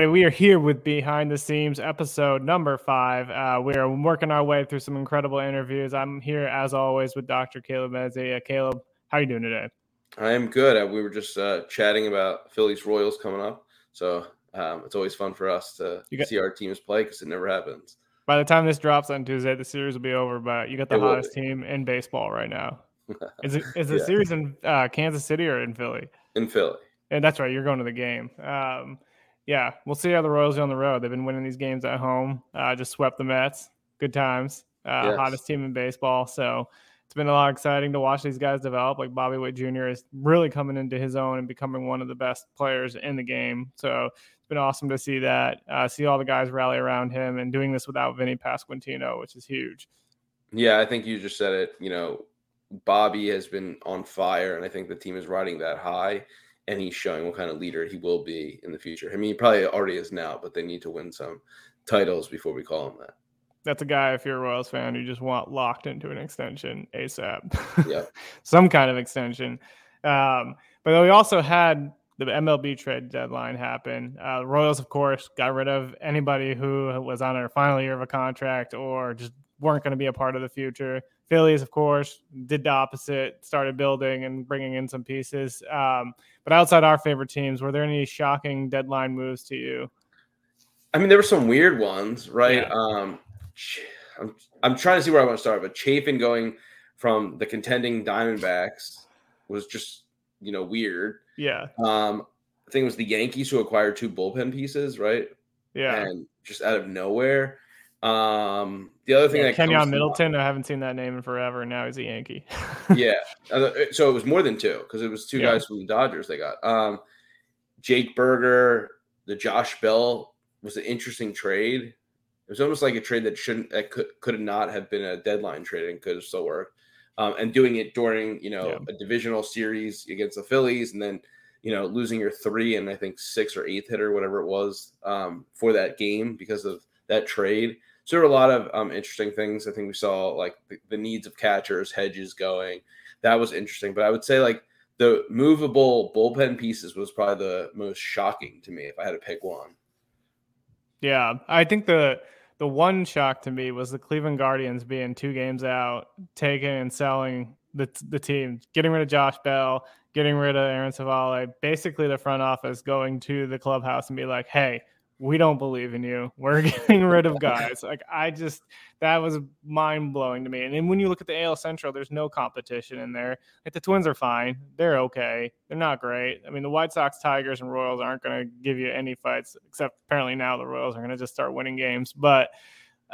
Righty, we are here with Behind the Seams episode number five. Uh, we are working our way through some incredible interviews. I'm here as always with Dr. Caleb Mezzy. Uh, Caleb, how are you doing today? I am good. Uh, We were just uh, chatting about Phillies Royals coming up, so um, it's always fun for us to You got- see our teams play because it never happens. By the time this drops on Tuesday, the series will be over. But you got the It hottest team in baseball right now. Is it is the Yeah. series in uh, Kansas City or in Philly? In Philly, And that's right, you're going to the game. Um, yeah, we'll see how the Royals do on the road. They've been winning these games at home. Uh, just swept the Mets. Good times. Uh, Yes. Hottest team in baseball. So it's been a lot exciting to watch these guys develop. Like Bobby Witt Jr. is really coming into his own and becoming one of the best players in the game. So it's been awesome to see that. Uh, see all the guys rally around him and doing this without Vinny Pasquantino, which is huge. yeah, I think you just said it. You know, Bobby has been on fire, and I think the team is riding that high, and he's showing what kind of leader he will be in the future. I mean, he probably already is now, but they need to win some titles before we call him that. That's a guy, if you're a Royals fan, you just want locked into an extension ASAP. Yeah. Some kind of extension. Um, but we also had the MLB trade deadline happen. Uh, Royals, of course, got rid of anybody who was on their final year of a contract or just weren't going to be a part of the future. Phillies, of course, did the opposite, started building and bringing in some pieces. Um, but outside our favorite teams, were there any shocking deadline moves to you? I mean, there were some weird ones, right? Yeah. Um, I'm, I'm trying to see where I want to start, but Chafin going from the contending Diamondbacks was just, you know, weird. Yeah, Um, I think it was the Yankees who acquired two bullpen pieces, right? yeah. And just out of nowhere. Um, the other thing Yeah, that Keynan to Middleton, I haven't seen that name in forever. Now he's a Yankee. yeah. Uh, So it was more than two because it was two Yeah. guys from the Dodgers they got. Um, Jake Burger, the Josh Bell was an interesting trade. It was almost like a trade that shouldn't that could could not have been a deadline trade and could have still worked. Um, and doing it during you know Yeah. a divisional series against the Phillies, and then you know losing your three and I think six or eighth hitter, whatever it was, um, for that game because of that trade. So there were a lot of um, interesting things. I think we saw like the, the needs of catchers, hedges going. That was interesting. But I would say like the movable bullpen pieces was probably the most shocking to me if I had to pick one. yeah, I think the the one shock to me was the Cleveland Guardians being two games out, taking and selling the the team, getting rid of Josh Bell, getting rid of Aaron Civale. Basically, the front office going to the clubhouse and be like, "Hey, we don't believe in you. We're getting rid of guys." like I just that was mind blowing to me. And then when you look at the AL Central, there's no competition in there. Like the Twins are fine. They're okay. They're not great. I mean, the White Sox, Tigers, and Royals aren't going to give you any fights, except apparently now the Royals are going to just start winning games. But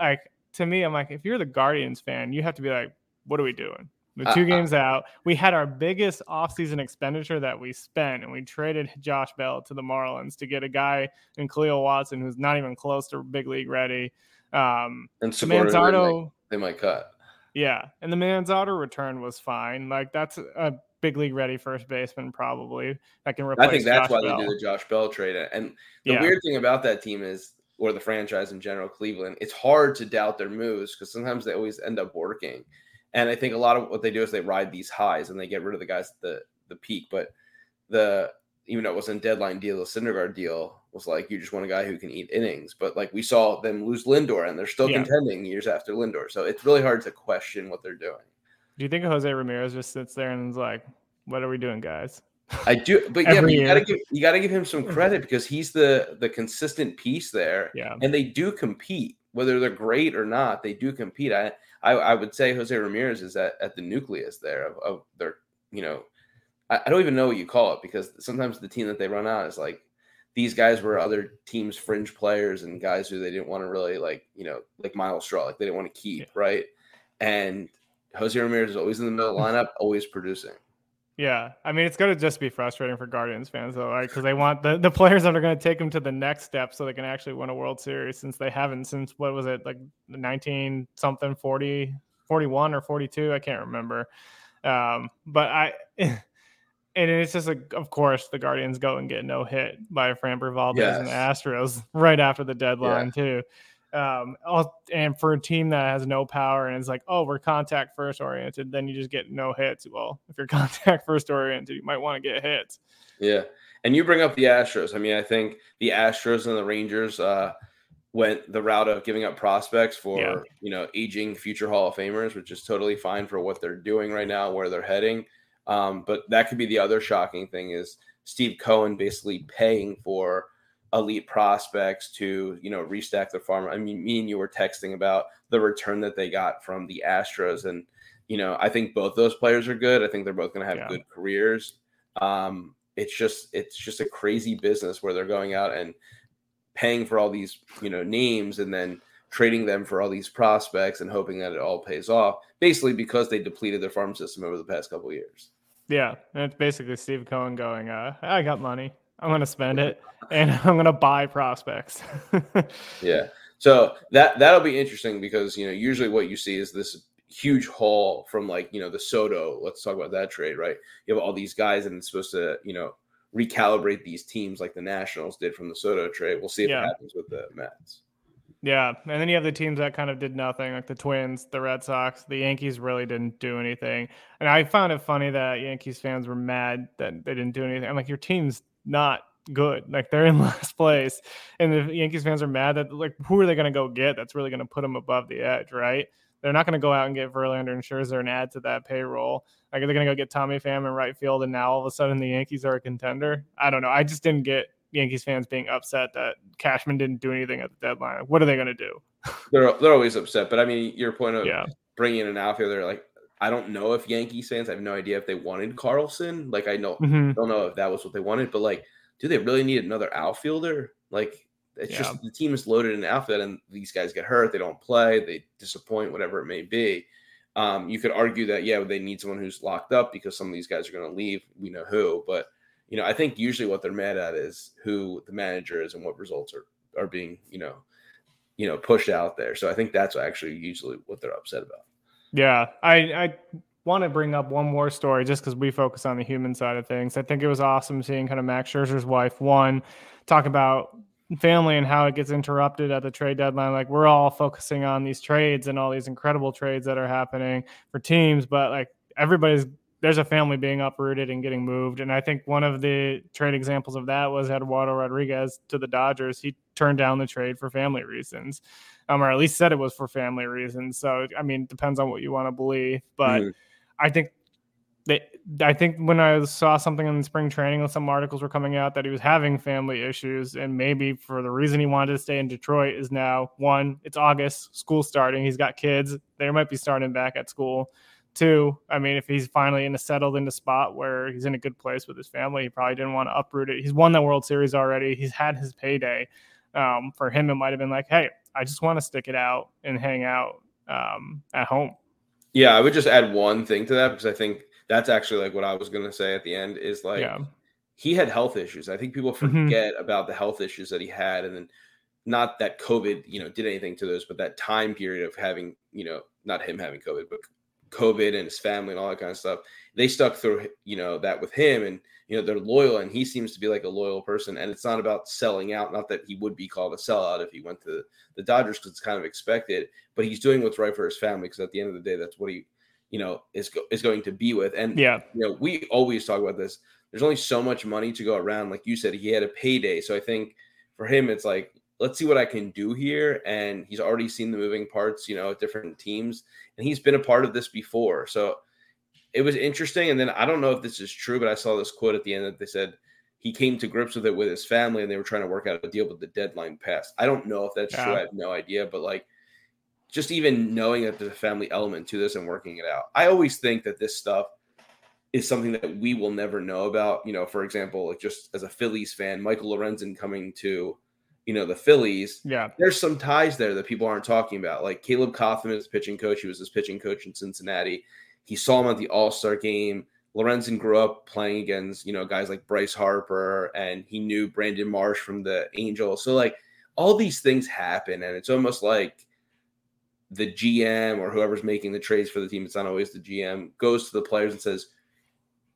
like to me, I'm like, if you're the Guardians fan, you have to be like, what are we doing? We're two Uh, uh. games out. We had our biggest offseason expenditure that we spent, and we traded Josh Bell to the Marlins to get a guy in Kahlil Watson who's not even close to big league ready. Um, And they, Manzardo, they might cut. yeah, and the Manzardo return was fine. Like that's a big league ready first baseman probably that can replace. I think that's Josh why Bell. they did the Josh Bell trade. And the Yeah. weird thing about that team is, or the franchise in general, Cleveland, it's hard to doubt their moves because sometimes they always end up working. And I think a lot of what they do is they ride these highs and they get rid of the guys at the the peak. But the even though it wasn't a deadline deal, the Syndergaard deal was like you just want a guy who can eat innings. But like we saw them lose Lindor, and they're still yeah. contending years after Lindor. So it's really hard to question what they're doing. Do you think Jose Ramirez just sits there and is like, "What are we doing, guys?" I do, but yeah, but you gotta give you gotta give him some mm-hmm. credit because he's the the consistent piece there. Yeah, and they do compete, whether they're great or not. They do compete. I I, I would say Jose Ramirez is at, at the nucleus there of, of their you know I, I don't even know what you call it because sometimes the team that they run out is like these guys were other teams' fringe players and guys who they didn't want to really like, you know, like Myles Straw, like they didn't want to keep, yeah. right? And Jose Ramirez is always in the middle lineup, always producing. Yeah, I mean it's going to just be frustrating for Guardians fans though, right? Because they want the, the players that are going to take them to the next step so they can actually win a World Series since they haven't since what was it like 19 something 40 41 or 42 I can't remember. Um, but I and it's just like, of course, the Guardians go and get no hit by Framber Valdez yes. and the Astros right after the deadline yeah. too. Um, and for a team that has no power and is like, oh, we're contact first oriented, then you just get no hits. Well, if you're contact first oriented, you might want to get hits. Yeah, and you bring up the Astros. I mean, I think the Astros and the Rangers uh, went the route of giving up prospects for yeah. you know aging future Hall of Famers, which is totally fine for what they're doing right now, where they're heading. Um, but that could be the other shocking thing is Steve Cohen basically paying for elite prospects to you know restack their farm. I mean, me and you were texting about the return that they got from the Astros, and you know I think both those players are good. I think they're both going to have yeah. good careers. Um, it's just it's just a crazy business where they're going out and paying for all these you know names and then trading them for all these prospects and hoping that it all pays off basically because they depleted their farm system over the past couple years yeah, and it's basically Steve Cohen going, uh, "I got money, I'm going to spend it, and I'm going to buy prospects." yeah, so that that'll be interesting because you know usually what you see is this huge haul from like you know the Soto. Let's talk about that trade, right? You have all these guys, and it's supposed to you know recalibrate these teams like the Nationals did from the Soto trade. We'll see if yeah. it happens with the Mets. Yeah, and then you have the teams that kind of did nothing, like the Twins, the Red Sox, the Yankees really didn't do anything. And I found it funny that Yankees fans were mad that they didn't do anything. I'm like, your team's not good. Like they're in last place, and the Yankees fans are mad that like who are they going to go get that's really going to put them above the edge, right? They're not going to go out and get Verlander and Scherzer and add to that payroll. Like they're going to go get Tommy Pham in right field, and now all of a sudden the Yankees are a contender. I don't know. I just didn't get Yankees fans being upset that Cashman didn't do anything at the deadline. What are they going to do? they're they're always upset. But I mean, your point of yeah. bringing in an outfielder, like I don't know if Yankees fans, I have no idea if they wanted Carlson. Like I know, mm-hmm. don't know if that was what they wanted, but like, do they really need another outfielder? Like it's yeah. just the team is loaded in outfit, and these guys get hurt, they don't play, they disappoint, whatever it may be. Um, you could argue that yeah, they need someone who's locked up because some of these guys are going to leave. We know who, but you know, I think usually what they're mad at is who the manager is and what results are are being, you know, you know, pushed out there. So I think that's actually usually what they're upset about. Yeah, I I want to bring up one more story just because we focus on the human side of things. I think it was awesome seeing kind of Max Scherzer's wife one talk about family and how it gets interrupted at the trade deadline. Like we're all focusing on these trades and all these incredible trades that are happening for teams, but like everybody's there's a family being uprooted and getting moved. And I think one of the trade examples of that was Eduardo Rodriguez to the Dodgers. He turned down the trade for family reasons, um, or at least said it was for family reasons. So, I mean, depends on what you want to believe. But mm-hmm. I think they, I think when I saw something in spring training, some articles were coming out that he was having family issues, and maybe for the reason he wanted to stay in Detroit is now one, it's August, school starting, he's got kids, they might be starting back at school. Two, I mean, if he's finally in a settled into spot where he's in a good place with his family, he probably didn't want to uproot it. He's won the World Series already. He's had his payday. Um, for him, it might have been like, hey, I just want to stick it out and hang out um, at home. Yeah, I would just add one thing to that because I think that's actually like what I was going to say at the end is like yeah. he had health issues. I think people mm-hmm. forget mm-hmm. about the health issues that he had, and then not that COVID, you know, did anything to those, but that time period of having, you know, not him having COVID, but COVID and his family and all that kind of stuff. They stuck through, you know, that with him, and you know they're loyal, and he seems to be like a loyal person. And it's not about selling out. Not that he would be called a sellout if he went to the Dodgers because it's kind of expected, but he's doing what's right for his family. Because at the end of the day, that's what he you know, is go- is going to be with. And yeah, you know, we always talk about this. There's only so much money to go around. Like you said, he had a payday, so I think for him, it's like let's see what I can do here. And he's already seen the moving parts, you know, at different teams, and he's been a part of this before. So it was interesting. And then I don't know if this is true, but I saw this quote at the end that they said he came to grips with it with his family and they were trying to work out a deal, but the deadline passed. I don't know if that's yeah. true. I have no idea, but like just even knowing that there's a family element to this and working it out. I always think that this stuff is something that we will never know about. You know, for example, like just as a Phillies fan, Michael Lorenzen coming to you know, the Phillies. Yeah. There's some ties there that people aren't talking about. Like Caleb Cotham is pitching coach. He was his pitching coach in Cincinnati. He saw him at the All Star game. Lorenzen grew up playing against, you know, guys like Bryce Harper and he knew Brandon Marsh from the Angels. So, like, all these things happen. And it's almost like the GM or whoever's making the trades for the team, it's not always the GM, goes to the players and says,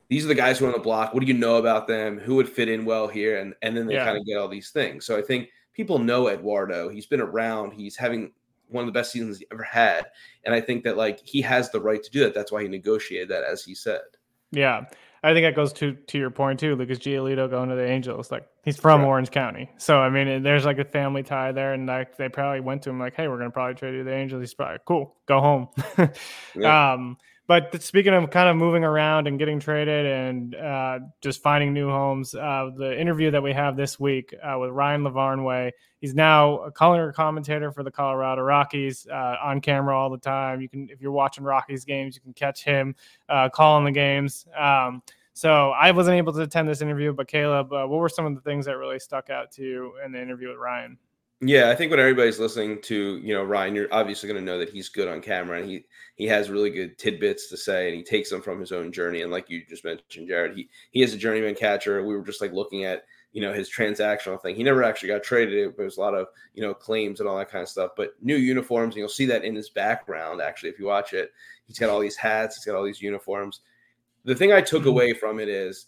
these are the guys who are on the block. What do you know about them? Who would fit in well here? And and then they yeah. kind of get all these things. So I think people know Eduardo. He's been around. He's having one of the best seasons he ever had. And I think that like he has the right to do that. That's why he negotiated that, as he said. Yeah. I think that goes to to your point too, Lucas Giolito going to the Angels. Like he's from Orange County, so I mean, there's like a family tie there, and like they probably went to him like, "Hey, we're gonna probably trade you to the Angels." He's probably cool, go home. yeah. Um, but speaking of kind of moving around and getting traded and uh, just finding new homes, uh, the interview that we have this week uh, with Ryan Lavarnway, he's now a color commentator for the Colorado Rockies uh, on camera all the time. You can, if you're watching Rockies games, you can catch him uh, calling the games. Um, so I wasn't able to attend this interview, but Caleb, uh, what were some of the things that really stuck out to you in the interview with Ryan? Yeah, I think when everybody's listening to you know Ryan, you're obviously going to know that he's good on camera and he he has really good tidbits to say and he takes them from his own journey. And like you just mentioned, Jared, he he is a journeyman catcher. We were just like looking at you know his transactional thing. He never actually got traded. There was a lot of you know claims and all that kind of stuff. But new uniforms, and you'll see that in his background. Actually, if you watch it, he's got all these hats. He's got all these uniforms. The thing I took mm-hmm. away from it is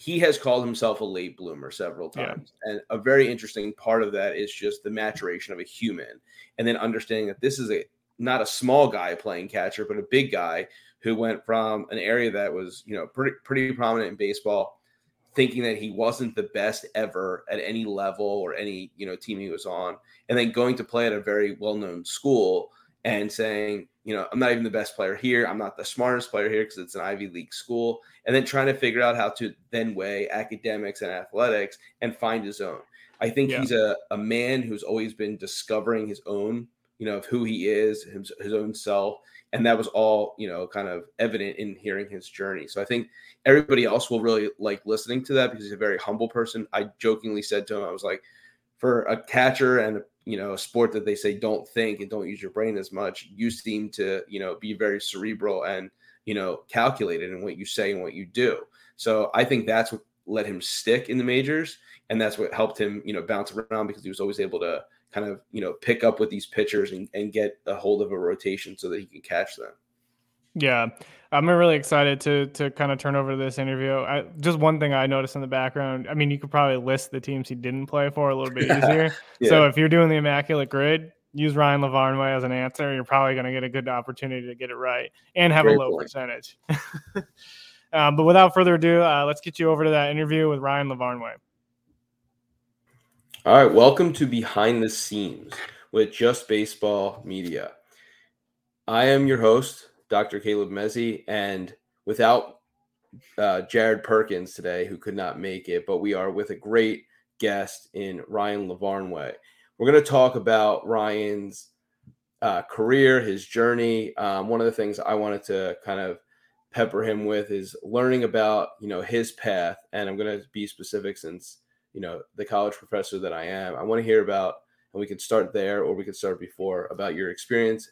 he has called himself a late bloomer several times. Yeah. And a very interesting part of that is just the maturation of a human and then understanding that this is a not a small guy playing catcher, but a big guy who went from an area that was, you know, pretty pretty prominent in baseball, thinking that he wasn't the best ever at any level or any, you know, team he was on, and then going to play at a very well-known school and saying, you know, I'm not even the best player here. I'm not the smartest player here because it's an Ivy League school. And then trying to figure out how to then weigh academics and athletics and find his own. I think yeah. he's a, a man who's always been discovering his own, you know, of who he is, his, his own self. And that was all, you know, kind of evident in hearing his journey. So I think everybody else will really like listening to that because he's a very humble person. I jokingly said to him, I was like, for a catcher and you know a sport that they say don't think and don't use your brain as much. You seem to you know be very cerebral and you know calculated in what you say and what you do. So i think that's what let him stick in the majors and that's what helped him you know bounce around because he was always able to kind of you know pick up with these pitchers and, and get a hold of a rotation so that he can catch them yeah I'm really excited to to kind of turn over to this interview. I, just one thing I noticed in the background. I mean, you could probably list the teams he didn't play for a little bit easier. yeah. So if you're doing the immaculate grid, use Ryan Lavarnway as an answer. You're probably going to get a good opportunity to get it right and have Great a low point. percentage. um, but without further ado, uh, let's get you over to that interview with Ryan Lavarnway. All right, welcome to Behind the Seams with Just Baseball Media. I am your host, Dr. Caleb Mezzy, and without uh, Jared Perkins today, who could not make it, but we are with a great guest in Ryan Lavarnway. We're going to talk about Ryan's uh, career, his journey. Um, one of the things I wanted to kind of pepper him with is learning about you know his path, and I'm going to be specific since you know the college professor that I am. I want to hear about, and we can start there, or we can start before about your experience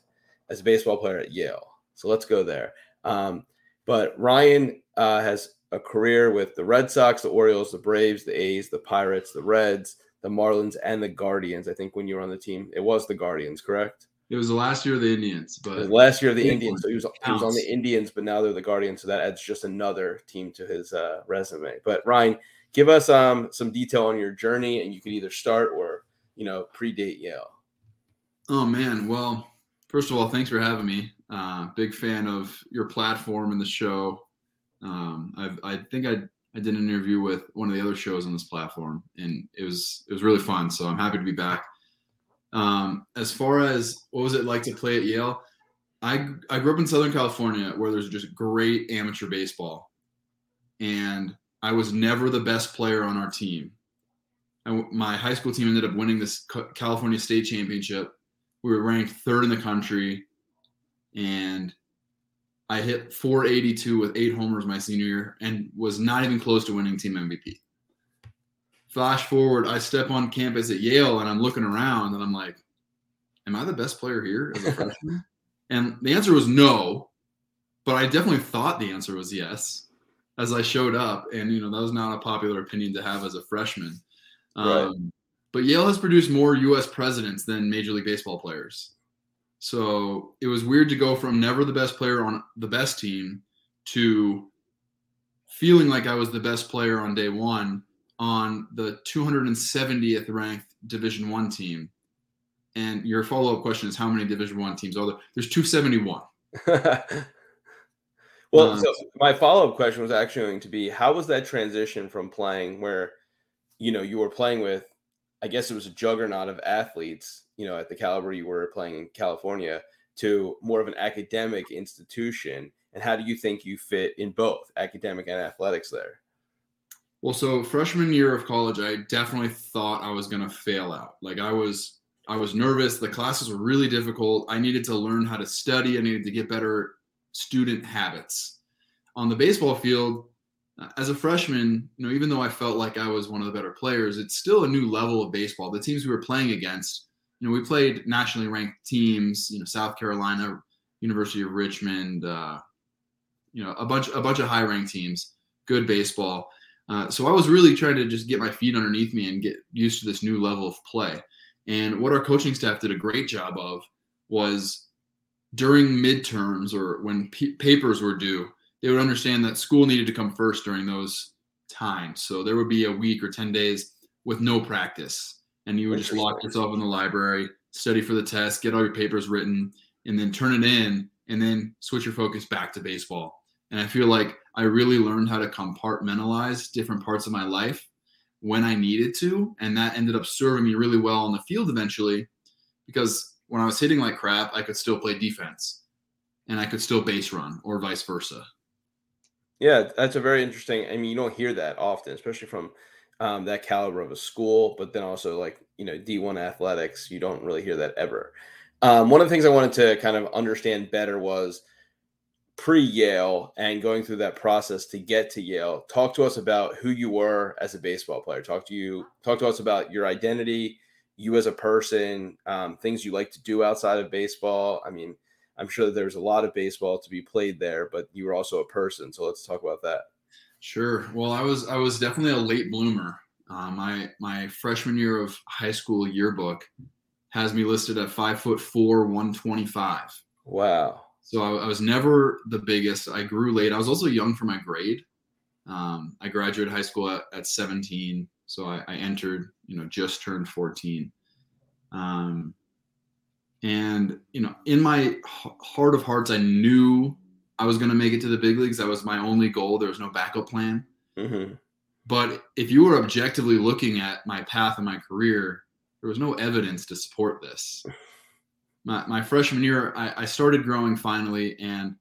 as a baseball player at Yale. So let's go there. Um, but Ryan uh, has a career with the Red Sox, the Orioles, the Braves, the A's, the Pirates, the Reds, the Marlins, and the Guardians. I think when you were on the team, it was the Guardians, correct? It was the last year of the Indians, but the last year of the Indians. So he was he was on the Indians, but now they're the Guardians. So that adds just another team to his uh, resume. But Ryan, give us um, some detail on your journey, and you could either start or you know predate Yale. Oh man, well, first of all, thanks for having me. Uh, big fan of your platform and the show. Um, I think I I did an interview with one of the other shows on this platform, and it was it was really fun. So I'm happy to be back. Um, as far as what was it like to play at Yale, I I grew up in Southern California where there's just great amateur baseball, and I was never the best player on our team. My high school team ended up winning this California State Championship. We were ranked third in the country, and I hit 482 with eight homers my senior year and was not even close to winning team MVP. Flash forward, I step on campus at Yale and I'm looking around and I'm like, Am I the best player here as a freshman? and the answer was no, but I definitely thought the answer was yes as I showed up. And, you know, that was not a popular opinion to have as a freshman. Right. Um, but Yale has produced more U.S. presidents than Major League Baseball players. So it was weird to go from never the best player on the best team to feeling like I was the best player on day one on the 270th ranked Division One team. And your follow up question is how many Division One teams are there? There's 271. well, um, so my follow up question was actually going to be how was that transition from playing where you know you were playing with I guess it was a juggernaut of athletes, you know, at the caliber you were playing in California to more of an academic institution? And how do you think you fit in both academic and athletics there? Well, so freshman year of college, I definitely thought I was going to fail out. Like I was, I was nervous. The classes were really difficult. I needed to learn how to study. I needed to get better student habits. On the baseball field, as a freshman, you know, even though I felt like I was one of the better players, it's still a new level of baseball. The teams we were playing against, you know, we played nationally ranked teams, you know, South Carolina, University of Richmond, uh, you know, a bunch a bunch of high ranked teams, good baseball. Uh, so I was really trying to just get my feet underneath me and get used to this new level of play. And what our coaching staff did a great job of was during midterms or when p- papers were due, they would understand that school needed to come first during those times. So there would be a week or 10 days with no practice. And you would just lock yourself in the library, study for the test, get all your papers written, and then turn it in, and then switch your focus back to baseball. And I feel like I really learned how to compartmentalize different parts of my life when I needed to. And that ended up serving me really well on the field eventually because when I was hitting like crap, I could still play defense and I could still base run or vice versa. Yeah, that's a very interesting. I mean, you don't hear that often, especially from um, that caliber of a school. But then also, like you know, D one athletics, you don't really hear that ever. Um, one of the things I wanted to kind of understand better was pre Yale and going through that process to get to Yale. Talk to us about who you were as a baseball player. Talk to you. Talk to us about your identity, you as a person, um, things you like to do outside of baseball. I mean I'm sure that there's a lot of baseball to be played there, but you were also a person. So let's talk about that. Sure. Well, I was I was definitely a late bloomer. Uh, my my freshman year of high school yearbook has me listed at five foot four, one twenty five. Wow. So I, I, was never the biggest. I grew late. I was also young for my grade. Um, I graduated high school at, at 17, so I, I, entered, you know, just turned 14. Um, and, you know, in my heart of hearts, I knew I was going to make it to the big leagues. That was my only goal. There was no backup plan. Mm-hmm. But if you were objectively looking at my path and my career, there was no evidence to support this. My, my freshman year, I, I started growing finally, and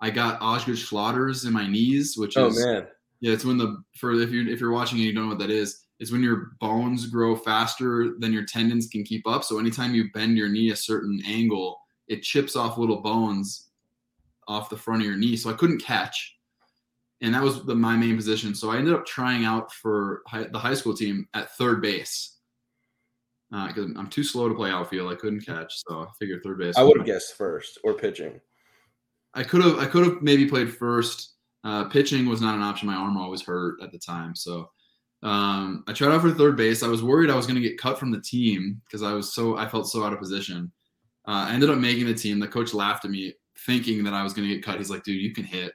I got Osgood-Schlatter's in my knees, which oh, is man. yeah, it's when the for if you if you're watching and you don't know what that is, is when your bones grow faster than your tendons can keep up. So anytime you bend your knee a certain angle, it chips off little bones off the front of your knee. So I couldn't catch. And that was the, my main position. So I ended up trying out for high, the high school team at third base because uh, I'm too slow to play outfield. I couldn't catch, so I figured third base. I would have guessed first or pitching. I could have. I could have maybe played first. Uh, pitching was not an option. My arm always hurt at the time, so um, I tried out for third base. I was worried I was going to get cut from the team because I was so I felt so out of position. Uh, I ended up making the team. The coach laughed at me, thinking that I was going to get cut. He's like, "Dude, you can hit.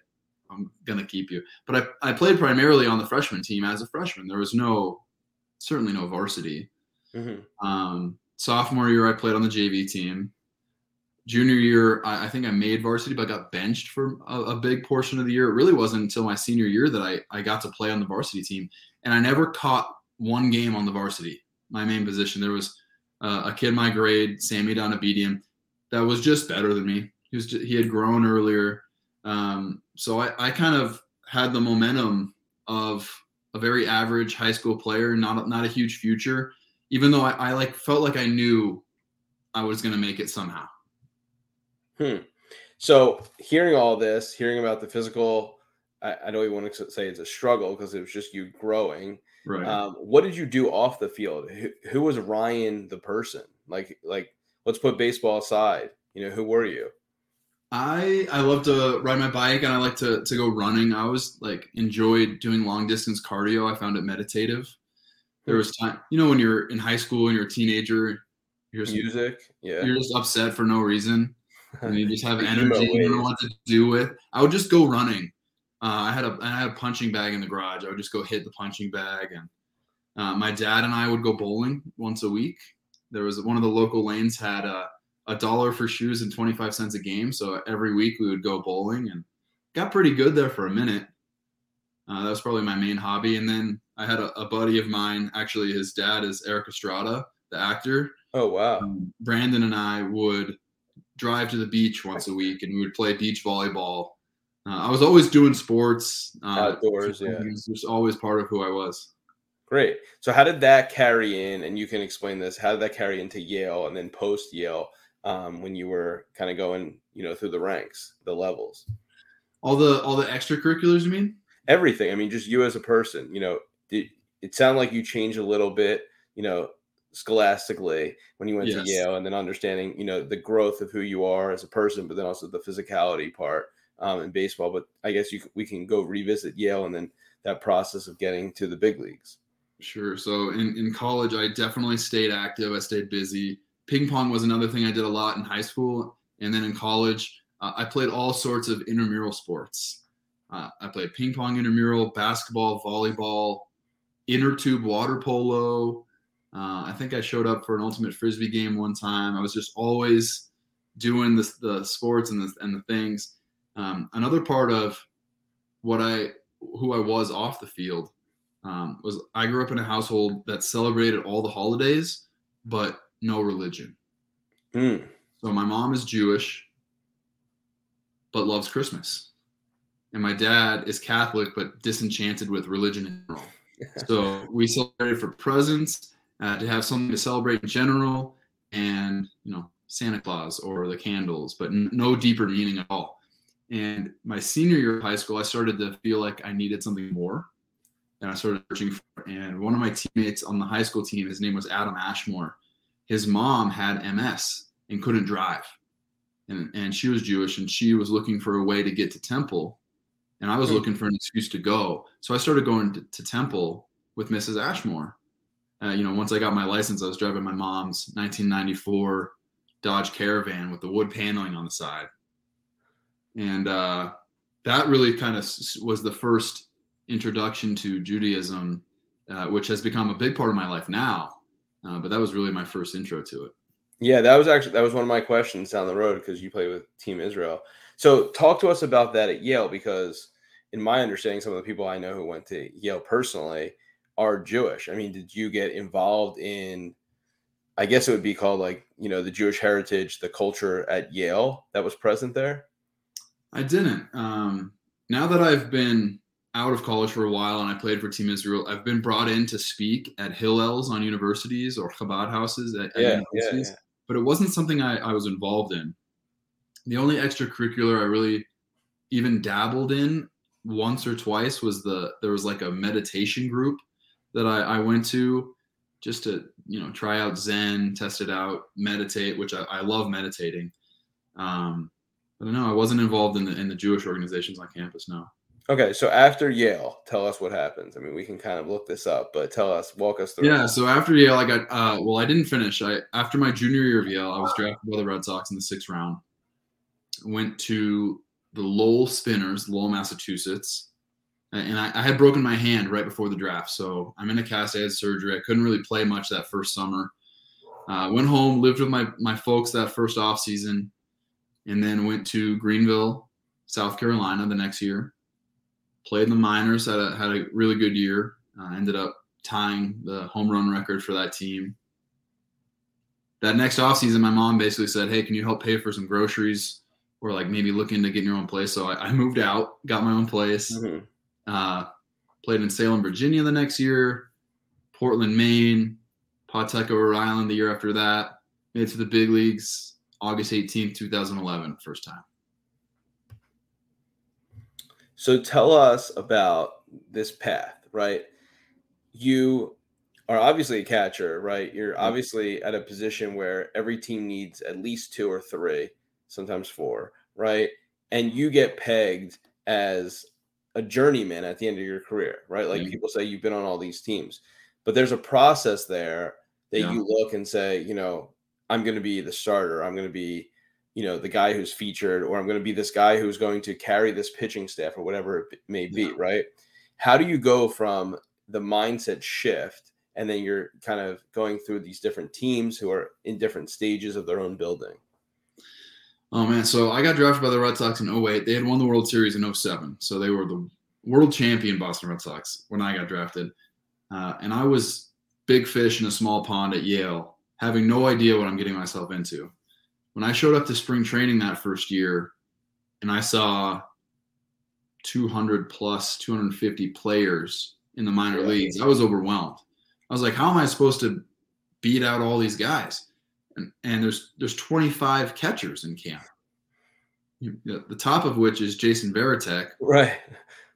I'm going to keep you." But I I played primarily on the freshman team as a freshman. There was no certainly no varsity. Mm-hmm. Um, sophomore year, I played on the JV team. junior year, I, I, think I made varsity, but I got benched for a, a, big portion of the year. It really wasn't until my senior year that I, I got to play on the varsity team. And I never caught one game on the varsity, my main position. There was uh, a kid my grade, Sammy Donabedian, that was just better than me. He was just, he had grown earlier. Um, so I, I kind of had the momentum of a very average high school player, not not a huge future. Even though I, I like felt like I knew I was going to make it somehow. Hmm. So hearing all this, hearing about the physical, I, I don't even want to say it's a struggle because it was just you growing. Right. Um, what did you do off the field? Who, who was Ryan the person? Like, like let's put baseball aside. You know, who were you? I I love to ride my bike and I like to to go running. I always like enjoyed doing long distance cardio. I found it meditative. There was time, you know, when you're in high school and you're a teenager, you're just, music, yeah, you're just upset for no reason, and you just have energy you don't know what to do with. I would just go running. Uh, I had a I had a punching bag in the garage. I would just go hit the punching bag, and uh, my dad and I would go bowling once a week. There was one of the local lanes had a a dollar for shoes and 25 cents a game. So every week we would go bowling and got pretty good there for a minute. Uh, that was probably my main hobby. And then I had a, a, buddy of mine, actually, his dad is Erik Estrada, the actor. Oh, wow. Um, Brandon and I would drive to the beach once a week and we would play beach volleyball. Uh, I was always doing sports. Uh, Outdoors, yeah. It was just always part of who I was. Great. So, how did that carry in? And you can explain this. How did that carry into Yale and then post Yale? um, when you were kind of going, you know, through the ranks, the levels? All the all the extracurriculars, you mean? Everything. I mean, just you as a person. You know, did, it sounded like you changed a little bit. You know, scholastically when you went yes. to Yale, and then understanding, you know, the growth of who you are as a person, but then also the physicality part um, in baseball. But I guess you we can go revisit Yale and then that process of getting to the big leagues. Sure. So in, in college, I definitely stayed active. I stayed busy ping pong was another thing I did a lot in high school. And then in college, uh, I played all sorts of intramural sports. Uh, I played ping pong intramural, basketball, volleyball, inner tube water polo. Uh, I think I showed up for an ultimate frisbee game one time. I was just always doing the, the sports and the, and the things. Um, another part of what I who I was off the field um, was I grew up in a household that celebrated all the holidays, but no religion. Mm. So my mom is Jewish, but loves Christmas. And my dad is Catholic, but disenchanted with religion in general. so we celebrated for presents, uh, to have something to celebrate in general, and you know Santa Claus or the candles, but n- no deeper meaning at all. And my senior year of high school, I started to feel like I needed something more, and I started searching for. And one of my teammates on the high school team, his name was Adam Ashmore his mom had MS and couldn't drive. And, and she was Jewish and she was looking for a way to get to Temple. And I was looking for an excuse to go. So I started going to, to Temple with Mrs. Ashmore. Uh, you know, once I got my license, I was driving my mom's 1994 Dodge Caravan with the wood paneling on the side. And uh, that really kind of was the first introduction to Judaism, uh, which has become a big part of my life now. Uh, but that was really my first intro to it. Yeah, that was actually that was one of my questions down the road because you play with Team Israel. So talk to us about that at Yale because in my understanding, some of the people I know who went to Yale personally are Jewish. I mean, did you get involved in I guess it would be called like, you know, the Jewish heritage, the culture at Yale that was present there? I didn't. Um, now that I've been out of college for a while and I played for Team Israel. I've been brought in to speak at Hillels on universities or Chabad houses at, yeah, universities, yeah, yeah. but it wasn't something I, I was involved in. The only extracurricular I really even dabbled in once or twice was the there was like a meditation group that I, I went to just to you know try out Zen, test it out, meditate, which I, I love meditating. Um, I don't know. I wasn't involved in the in the Jewish organizations on campus. No. Okay, so after Yale, tell us what happens. I mean, we can kind of look this up, but tell us, walk us through. Yeah, so after Yale, I got uh, well, I didn't finish. I after my junior year of Yale, I was drafted by the Red Sox in the sixth round. Went to the Lowell Spinners, Lowell, Massachusetts, and I, I, had broken my hand right before the draft, so I'm in a cast. I had surgery. I couldn't really play much that first summer. Uh, went home, lived with my my folks that first off season. And then went to Greenville, South Carolina the next year. Played in the minors, had a, had a really good year. Uh, ended up tying the home run record for that team. That next offseason, my mom basically said, Hey, can you help pay for some groceries or like maybe look into getting your own place? So I, I moved out, got my own place, mm-hmm. uh, played in Salem, Virginia the next year, Portland, Maine, Pawtucket, Rhode Island the year after that, made it to the big leagues August 18th, 2011, first time. So tell us about this path, right? You are obviously a catcher, right? You're mm-hmm. obviously at a position where every team needs at least two or three, sometimes four, right? And you get pegged as a journeyman at the end of your career, right? Like mm-hmm. people say you've been on all these teams, but there's a process there that yeah. you look and say, you know, I'm going to be the starter. I'm going to be, you know, the guy who's featured, or I'm going to be this guy who's going to carry this pitching staff or whatever it may be, yeah. right? How do you go from the mindset shift and then you're kind of going through these different teams who are in different stages of their own building. Oh man, so I got drafted by the Red Sox in 08. They had won the World Series in 07. So they were the world champion Boston Red Sox when I got drafted. Uh, and I was big fish in a small pond at Yale, having no idea what I'm getting myself into. When I showed up to spring training that first year and I saw 200 plus 250 players in the minor leagues, I was overwhelmed. I was like, how am I supposed to beat out all these guys? And, and there's there's 25 catchers in camp. The top of which is Jason Varitek. right?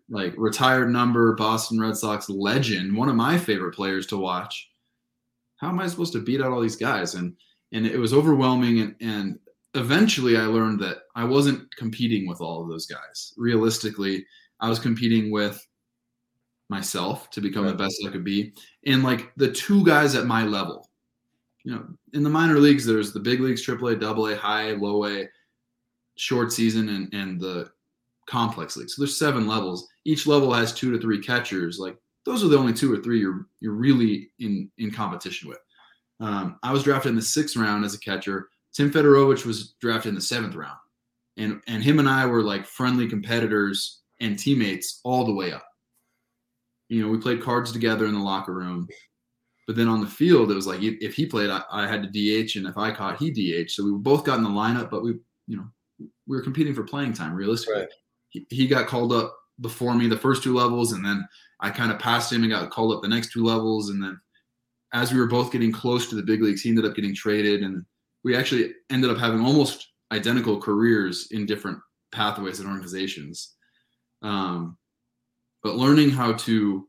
Like retired number Boston Red Sox legend, one of my favorite players to watch. How am I supposed to beat out all these guys? And and it was overwhelming. And, and eventually, I learned that I wasn't competing with all of those guys. Realistically, I was competing with myself to become right. the best I could be. And like the two guys at my level, you know, in the minor leagues, there's the big leagues, AAA, AA, high, low A, short season, and and the complex league. So there's seven levels. Each level has two to three catchers. Like those are the only two or three you're you're really in in competition with. Um, I was drafted in the sixth round as a catcher. Tim Federowicz was drafted in the seventh round, and and him and I were like friendly competitors and teammates all the way up you know, we played cards together in the locker room. But then on the field, it was like if he played, I, I had to DH, and if I caught, he DH. So we both got in the lineup, but we, you know, we were competing for playing time. Realistically, right. he, he got called up before me the first two levels, and then I kind of passed him and got called up the next two levels. And then as we were both getting close to the big leagues, he ended up getting traded, and we actually ended up having almost identical careers in different pathways and organizations. Um, but learning how to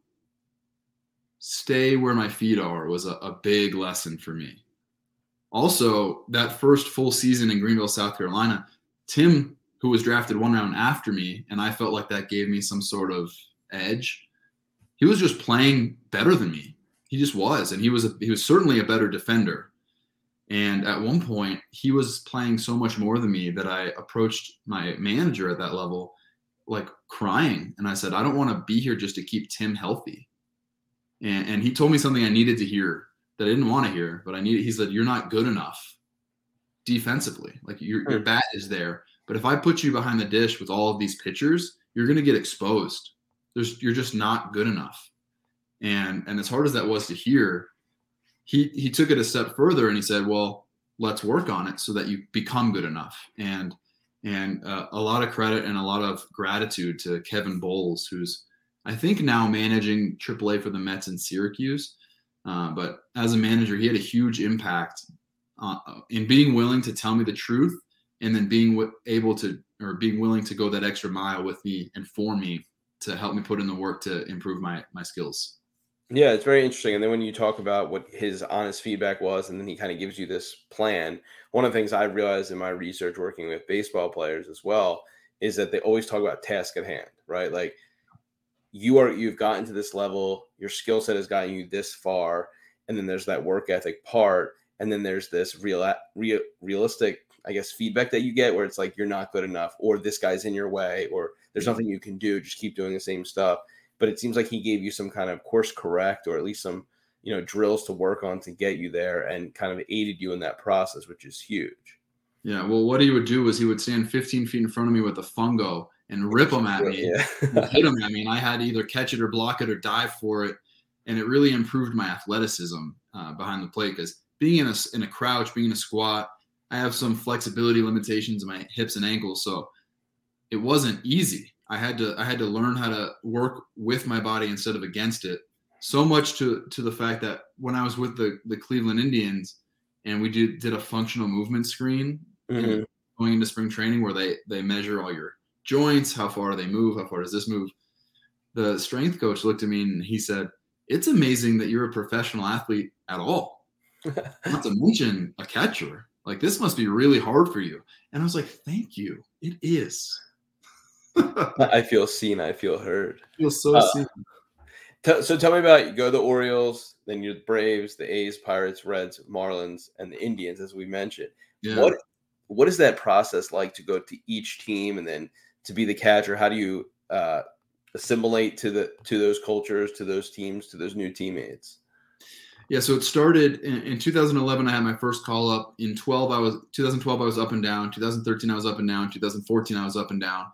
stay where my feet are was a, a big lesson for me. Also, that first full season in Greenville, South Carolina, Tim, who was drafted one round after me, and I felt like that gave me some sort of edge. He was just playing better than me. He just was, and he was a, he was certainly a better defender. And at one point, he was playing so much more than me that I approached my manager at that level like crying. And I said, I don't want to be here just to keep Tim healthy. And, and he told me something I needed to hear that I didn't want to hear, but I needed, he said, You're not good enough defensively. Like your, your bat is there. But if I put you behind the dish with all of these pitchers, you're going to get exposed. There's, you're just not good enough. And, and as hard as that was to hear, he, he took it a step further and he said, Well, let's work on it so that you become good enough. And and uh, a lot of credit and a lot of gratitude to Kevin Boles, who's I think now managing AAA for the Mets in Syracuse. Uh, but as a manager, he had a huge impact uh, in being willing to tell me the truth and then being able to or being willing to go that extra mile with me and for me to help me put in the work to improve my my skills. Yeah, it's very interesting. And then when you talk about what his honest feedback was, and then he kind of gives you this plan, one of the things I realized in my research working with baseball players as well is that they always talk about task at hand, right? Like you are you've gotten to this level, your skill set has gotten you this far, and then there's that work ethic part, and then there's this real, real realistic, I guess, feedback that you get where it's like you're not good enough, or this guy's in your way, or there's nothing you can do, just keep doing the same stuff but it seems like he gave you some kind of course correct or at least some you know drills to work on to get you there and kind of aided you in that process which is huge Yeah, well, what he would do was he would stand 15 feet in front of me with a fungo and rip them at me, Yeah. hit them at me, and I had to either catch it or block it or dive for it. And it really improved my athleticism uh, behind the plate because being in a in a crouch, being in a squat, I have some flexibility limitations in my hips and ankles, so it wasn't easy. I had to I had to learn how to work with my body instead of against it. So much to to the fact that when I was with the the Cleveland Indians and we did did a functional movement screen Mhm. going into spring training where they they measure all your joints, how far they move, how far does this move. The strength coach looked at me and he said, "It's amazing that you're a professional athlete at all. Not to mention a catcher. Like this must be really hard for you." And I was like, "Thank you. It is." I feel seen. I feel heard. feels so Uh, seen. T- so tell me about you go to the Orioles, then you're the Braves, the A's, Pirates, Reds, Marlins, and the Indians, as we mentioned. Yeah. What what is that process like to go to each team and then to be the catcher? How do you uh, assimilate to the to those cultures, to those teams, to those new teammates? Yeah, so it started in, in 2011. I had my first call up. In 12, I was 2012. I was up and down. 2013, I was up and down. 2014, I was up and down.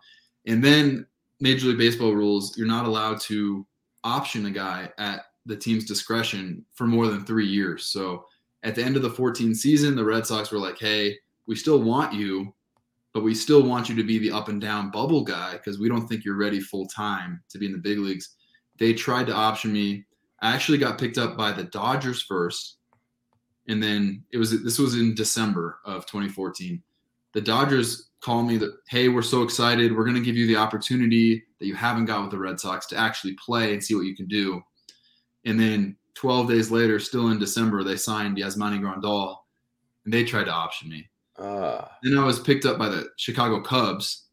And then Major League Baseball rules: you're not allowed to option a guy at the team's discretion for more than three years. So at the end of the 14 season, the Red Sox were like, "Hey, we still want you, but we still want you to be the up and down bubble guy because we don't think you're ready full time to be in the big leagues." They tried to option me. I actually got picked up by the Dodgers first, and then it was this was in December of 2014. The Dodgers called me that, hey, we're so excited. We're going to give you the opportunity that you haven't got with the Red Sox to actually play and see what you can do. And then 12 days later, still in December, they signed Yasmani Grandal, and they tried to option me. Ah, Then I was picked up by the Chicago Cubs.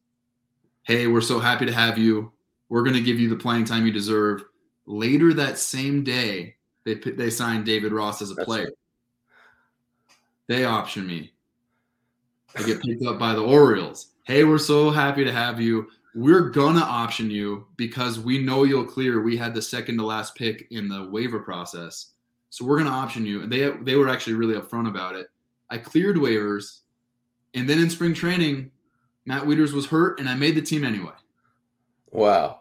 Hey, we're so happy to have you. We're going to give you the playing time you deserve. Later that same day, they they signed David Ross as a That's player. right. They option me. I get picked up by the Orioles. Hey, we're so happy to have you. We're gonna option you because we know you'll clear. We had the second to last pick in the waiver process, so we're gonna option you. And they they were actually really upfront about it. I cleared waivers, and then in spring training, Matt Wieters was hurt, and I made the team anyway. wow,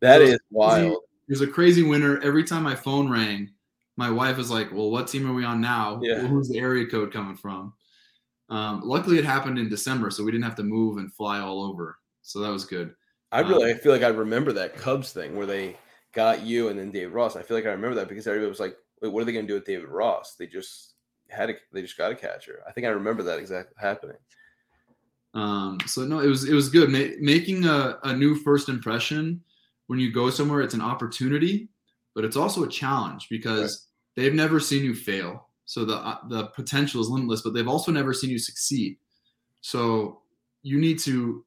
that So is wild. It was a crazy winter. Every time my phone rang, my wife was like, "Well, what team are we on now? Yeah. Well, who's the area code coming from?" Um, luckily, it happened in December, so we didn't have to move and fly all over. So that was good. I really, I um, feel like I remember that Cubs thing where they got you and then David Ross. I feel like I remember that because everybody was like, "Wait, what are they going to do with David Ross?" They just had a, they just got a catcher. I think I remember that exact happening. Um, so no, it was it was good. Ma- making a, a new first impression when you go somewhere, it's an opportunity, but it's also a challenge because they've never seen you fail. So the uh, the potential is limitless, but they've also never seen you succeed. So you need to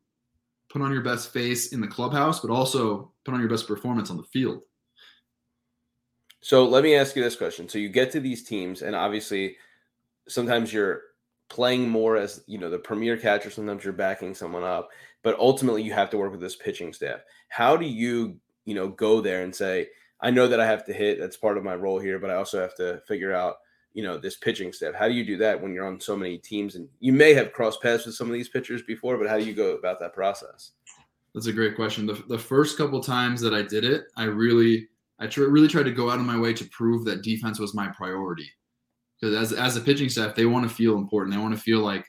put on your best face in the clubhouse, but also put on your best performance on the field. So let me ask you this question: So you get to these teams, and obviously, sometimes you're playing more as you know the premier catcher. Sometimes you're backing someone up, but ultimately you have to work with this pitching staff. How do you you know go there and say, I know that I have to hit. That's part of my role here, but I also have to figure out you know this pitching staff. How do you do that when you're on so many teams and you may have crossed paths with some of these pitchers before, but how do you go about that process? That's a great question. The, the first couple times that I did it, I really, I tr- really tried to go out of my way to prove that defense was my priority. Because as as a pitching staff, they want to feel important. They want to feel like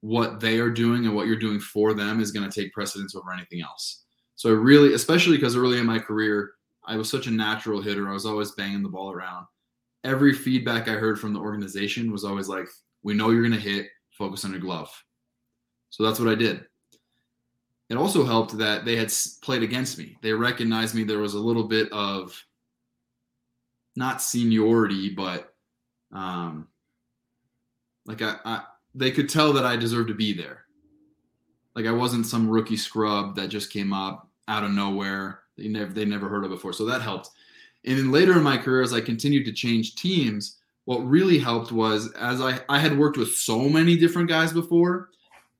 what they are doing and what you're doing for them is going to take precedence over anything else. So I really, especially because early in my career, I was such a natural hitter. I was always banging the ball around. Every feedback I heard from the organization was always like, "We know you're going to hit. Focus on your glove." So that's what I did it also helped that they had played against me. They recognized me. There was a little bit of not seniority, but um, like I, I, they could tell that I deserved to be there. Like I wasn't some rookie scrub that just came up out of nowhere. They never they never heard of before. So that helped. And then later in my career, as I continued to change teams, what really helped was as I, I had worked with so many different guys before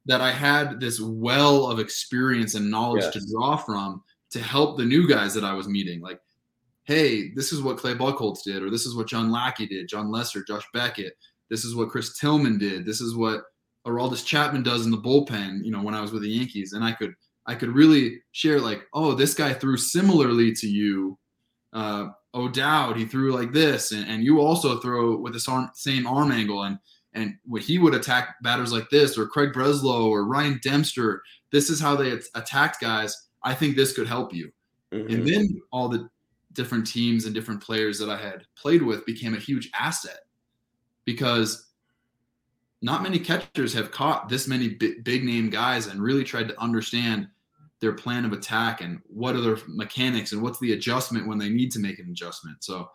that I had this well of experience and knowledge Yes. to draw from to help the new guys that I was meeting. Like, hey, this is what Clay Buchholz did, or this is what John Lackey did, Jon Lester, Josh Beckett. This is what Chris Tillman did. This is what Aroldis Chapman does in the bullpen, you know, when I was with the Yankees, and I could I could really share like, oh, this guy threw similarly to you. Uh, O'Dowd, he threw like this, and, and you also throw with the arm, same arm angle, and and when he would attack batters like this, or Craig Breslow, or Ryan Dempster. This is how they attacked guys. I think this could help you. Mm-hmm. And then all the different teams and different players that I had played with became a huge asset because not many catchers have caught this many big, big name guys and really tried to understand their plan of attack and what are their mechanics and what's the adjustment when they need to make an adjustment. So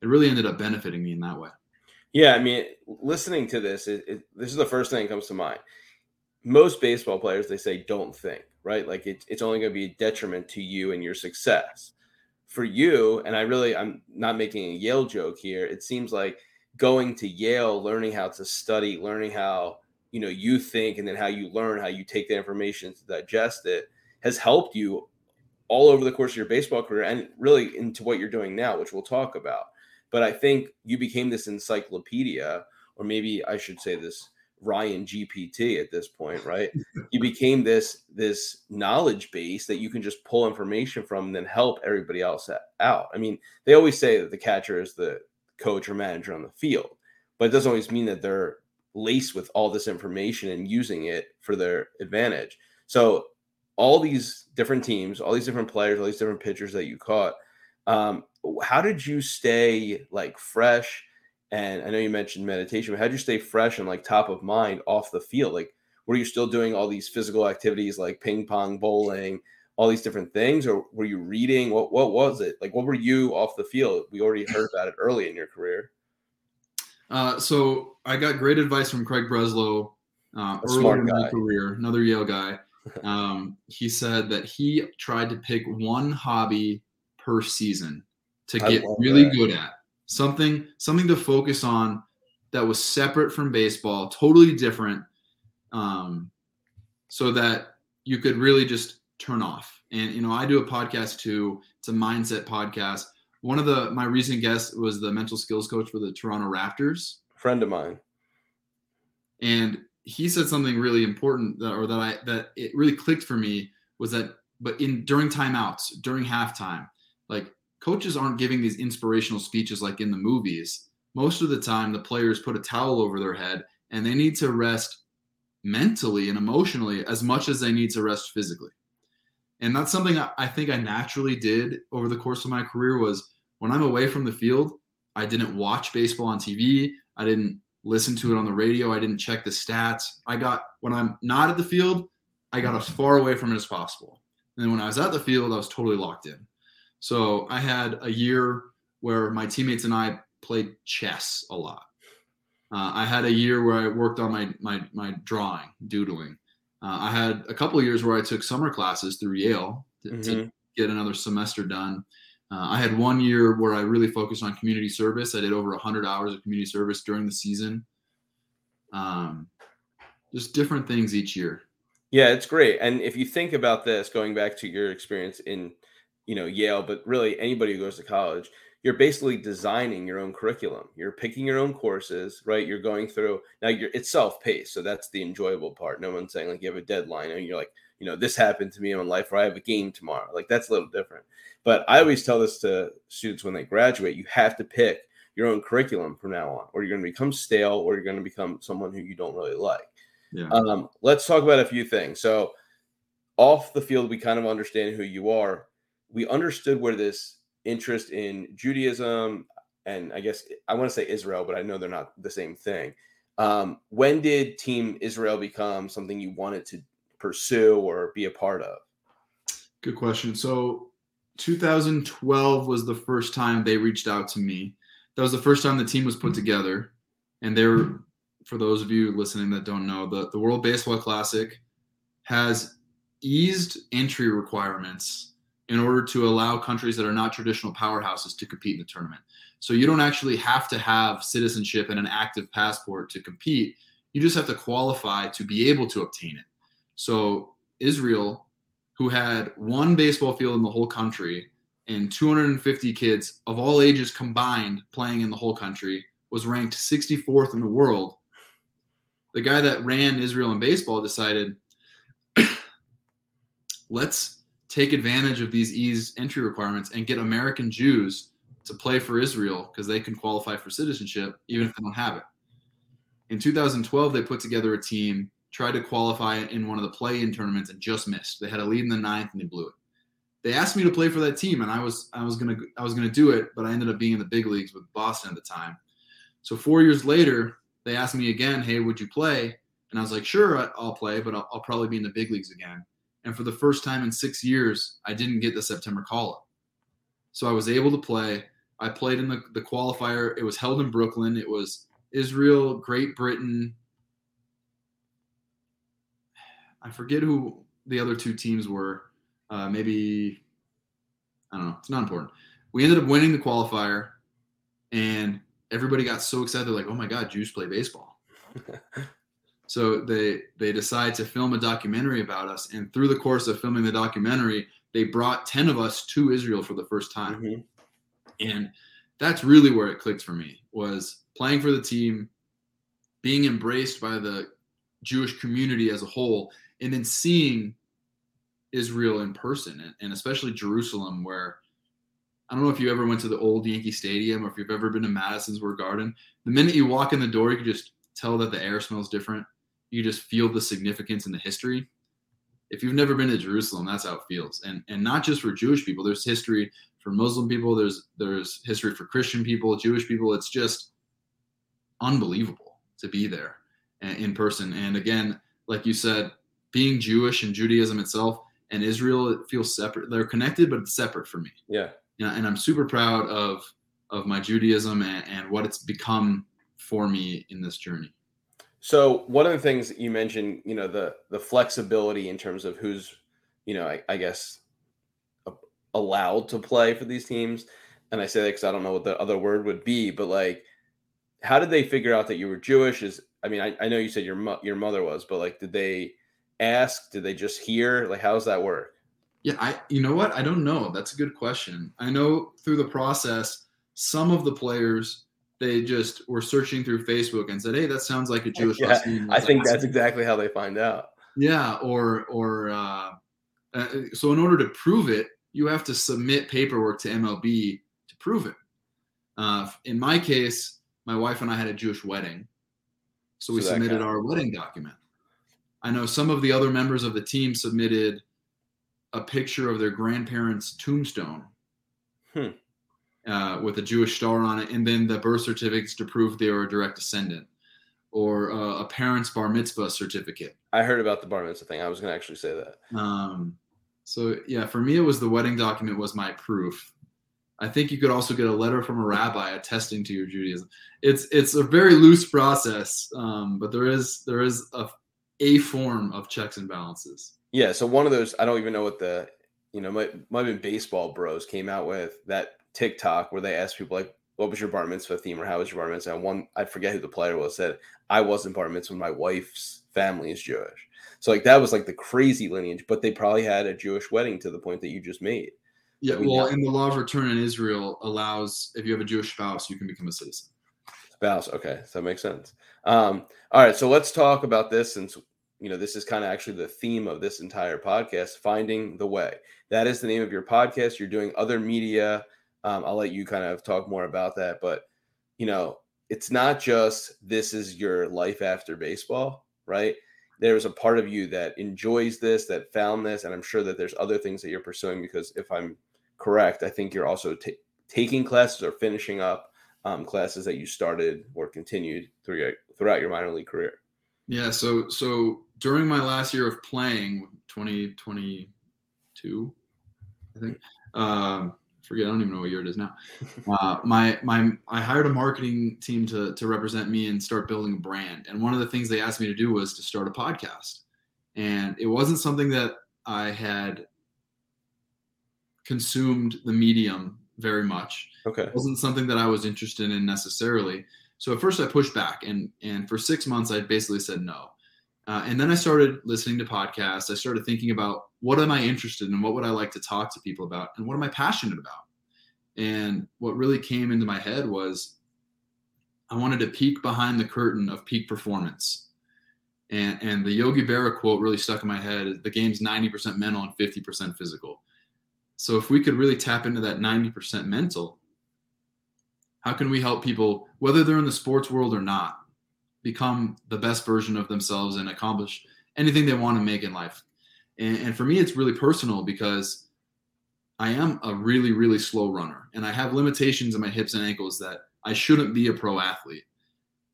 it really ended up benefiting me in that way. Yeah, I mean, listening to this, it, it, this is the first thing that comes to mind. Most baseball players, they say, don't think, right? Like it, it's only going to be a detriment to you and your success. For you, and I really, I'm not making a Yale joke here. It seems like going to Yale, learning how to study, learning how you know you think, and then how you learn, how you take the information to digest it, has helped you all over the course of your baseball career, and really into what you're doing now, which we'll talk about. But I think you became this encyclopedia, or maybe I should say this Ryan GPT at this point, right? you became this this knowledge base that you can just pull information from and then help everybody else out. I mean, they always say that the catcher is the coach or manager on the field. But it doesn't always mean that they're laced with all this information and using it for their advantage. So all these different teams, all these different players, all these different pitchers that you caught, um, how did you stay like fresh? And I know you mentioned meditation, but how did you stay fresh and like top of mind off the field? Like, were you still doing all these physical activities like ping pong, bowling, all these different things, or were you reading? What what was it like? What were you off the field? We already heard about it early in your career. Uh, so I got great advice from Craig Breslow uh, early in my career, another Yale guy. Um, he said that he tried to pick one hobby per season to get really that. good at something, something to focus on that was separate from baseball, totally different, um, so that you could really just turn off. And you know, I do a podcast too. It's a mindset podcast. One of the my recent guests was the mental skills coach for the Toronto Raptors. Friend of mine. And he said something really important that or that I that it really clicked for me was that but in during timeouts, during halftime, like coaches aren't giving these inspirational speeches like in the movies. Most of the time the players put a towel over their head and they need to rest mentally and emotionally as much as they need to rest physically and that's something I think I naturally did over the course of my career was when I'm away from the field, I didn't watch baseball on TV. I didn't listen to it on the radio. I didn't check the stats. I got when I'm not at the field, I got as far away from it as possible. And then when I was at the field, I was totally locked in. So I had a year where my teammates and I played chess a lot. Uh, I had a year where I worked on my my my drawing, doodling. Uh, I had a couple years where I took summer classes through Yale to, mm-hmm. to get another semester done. Uh, I had one year where I really focused on community service. I did over 100 hours of community service during the season. Um, just different things each year. Yeah, it's great. And if you think about this, going back to your experience in, you know, Yale, but really anybody who goes to college, you're basically designing your own curriculum. You're picking your own courses, right? You're going through now. You're it's self paced, so that's the enjoyable part. No one's saying like you have a deadline and you're like, you know, this happened to me in my life, or I have a game tomorrow. Like that's a little different. But I always tell this to students when they graduate: you have to pick your own curriculum from now on, or you're going to become stale, or you're going to become someone who you don't really like. Yeah. Um, let's talk about a few things. So, off the field, we kind of understand who you are. We understood where this interest in Judaism and I guess I want to say Israel, but I know they're not the same thing. Um, when did Team Israel become something you wanted to pursue or be a part of? Good question. So 2012 was the first time they reached out to me. That was the first time the team was put together. And they were, for those of you listening that don't know, the, the World Baseball Classic has eased entry requirements in order to allow countries that are not traditional powerhouses to compete in the tournament. So you don't actually have to have citizenship and an active passport to compete. You just have to qualify to be able to obtain it. So Israel, who had one baseball field in the whole country and 250 kids of all ages combined playing in the whole country, was ranked 64th in the world the guy that ran Israel in baseball decided, let's take advantage of these ease entry requirements and get American Jews to play for Israel because they can qualify for citizenship even if they don't have it. In 2012, they put together a team, tried to qualify in one of the play-in tournaments, and just missed. They had a lead in the ninth and they blew it. They asked me to play for that team, and I was I was gonna I was gonna do it, but I ended up being in the big leagues with Boston at the time. So four years later, they asked me again, "Hey, would you play?" And I was like, "Sure, I'll play, but I'll, I'll probably be in the big leagues again." And for the first time in six years, I didn't get the September call up. So I was able to play. I played in the, the qualifier. It was held in Brooklyn. It was Israel, Great Britain. I forget who the other two teams were. Uh, maybe, I don't know. It's not important. We ended up winning the qualifier, and everybody got so excited. They're like, oh my God, Jews play baseball. so they they decide to film a documentary about us. And through the course of filming the documentary, they brought 10 of us to Israel for the first time. Mhm. And that's really where it clicked for me was playing for the team, being embraced by the Jewish community as a whole, and then seeing Israel in person and, especially Jerusalem, where I don't know if you ever went to the old Yankee Stadium or if you've ever been to Madison Square Garden. The minute you walk in the door, you can just tell that the air smells different. You just feel the significance and the history. If you've never been to Jerusalem, that's how it feels. And and not just for Jewish people. There's history for Muslim people. There's there's history for Christian people, Jewish people. It's just unbelievable to be there in person. And again, like you said, being Jewish and Judaism itself and Israel, it feels separate. They're connected, but it's separate for me Yeah. know, and I'm super proud of of my Judaism and, and what it's become for me in this journey. So one of the things that you mentioned, you know, the the flexibility in terms of who's, you know, I, I guess a- allowed to play for these teams, and I say that because I don't know what the other word would be, but like, how did they figure out that you were Jewish? Is I mean, I, I know you said your mo- your mother was, but like, did they ask? Did they just hear? Like, how does that work? Yeah, I you know what? I don't know. That's a good question. I know through the process, some of the players they just were searching through Facebook and said, "Hey, that sounds like a Jewish Yeah, last name." I think that's exactly how they find out. Yeah, or or uh, uh, so in order to prove it, you have to submit paperwork to MLB to prove it. Uh, in my case, my wife and I had a Jewish wedding, so we So submitted our wedding document. I know some of the other members of the team submitted a picture of their grandparents' tombstone Hmm. uh, with a Jewish star on it, and then the birth certificates to prove they were a direct descendant, or uh, a parent's bar mitzvah certificate. I heard about the bar mitzvah thing. I was going to actually say that. Um, so yeah, for me, it was the wedding document was my proof. I think you could also get a letter from a rabbi attesting to your Judaism. It's it's a very loose process, um, but there is there is a a form of checks and balances. Yeah, so one of those, I don't even know what the, you know, might might have been Baseball Bros came out with that TikTok where they asked people like, "What was your bar mitzvah theme?" or "How was your bar mitzvah?" And one, I forget who the player was, said, "I wasn't bar mitzvah. My wife's family is Jewish." So like that was like the crazy lineage, but they probably had a Jewish wedding to the point that you just made. Yeah, We well, know. and the law of return in Israel allows if you have a Jewish spouse, you can become a citizen. Spouse. Okay, so that makes sense. Um, all right, so let's talk about this since you know this is kind of actually the theme of this entire podcast: finding the way. That is the name of your podcast. You're doing other media. Um, I'll let you kind of talk more about that, but you know, it's not just this is your life after baseball, right? There's a part of you that enjoys this, that found this, and I'm sure that there's other things that you're pursuing. Because if I'm correct, I think you're also ta taking classes or finishing up um, classes that you started or continued through your, throughout your minor league career. Yeah, so so during my last year of playing, 2022, I think. Um, forget, I don't even know what year it is now. Uh, my my I hired a marketing team to to represent me and start building a brand. And one of the things they asked me to do was to start a podcast. And it wasn't something that I had consumed the medium very much Okay. it wasn't something that I was interested in necessarily. So at first I pushed back, and and for six months I basically said no. Uh, and then I started listening to podcasts. I started thinking about what am I interested in, what would I like to talk to people about, and what am I passionate about. And what really came into my head was I wanted to peek behind the curtain of peak performance. And and the Yogi Berra quote really stuck in my head. The game's 90% mental and 50% physical. So if we could really tap into that 90% mental, how can we help people, whether they're in the sports world or not, become the best version of themselves and accomplish anything they want to make in life? And, and for me, it's really personal because I am a really, really slow runner and I have limitations in my hips and ankles that I shouldn't be a pro athlete.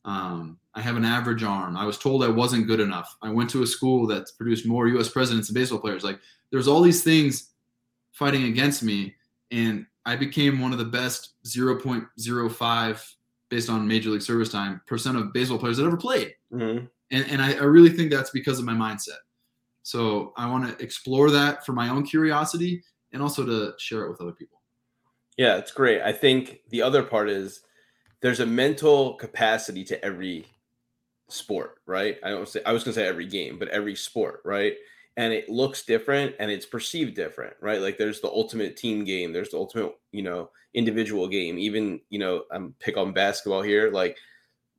Um, I have an average arm. I was told I wasn't good enough. I went to a school that produced more U.S. presidents and baseball players. Like there's all these things fighting against me, and I became one of the best 0.05 based on Major League Service time percent of baseball players that ever played. Mm-hmm. And, and I, I really think that's because of my mindset. So I want to explore that for my own curiosity and also to share it with other people. Yeah, it's great. I think the other part is there's a mental capacity to every sport, right? I don't say I was gonna say every game, but every sport, right? And it looks different and it's perceived different, right? Like there's the ultimate team game, there's the ultimate, you know, individual game. Even, you know, I'm pick on basketball here. Like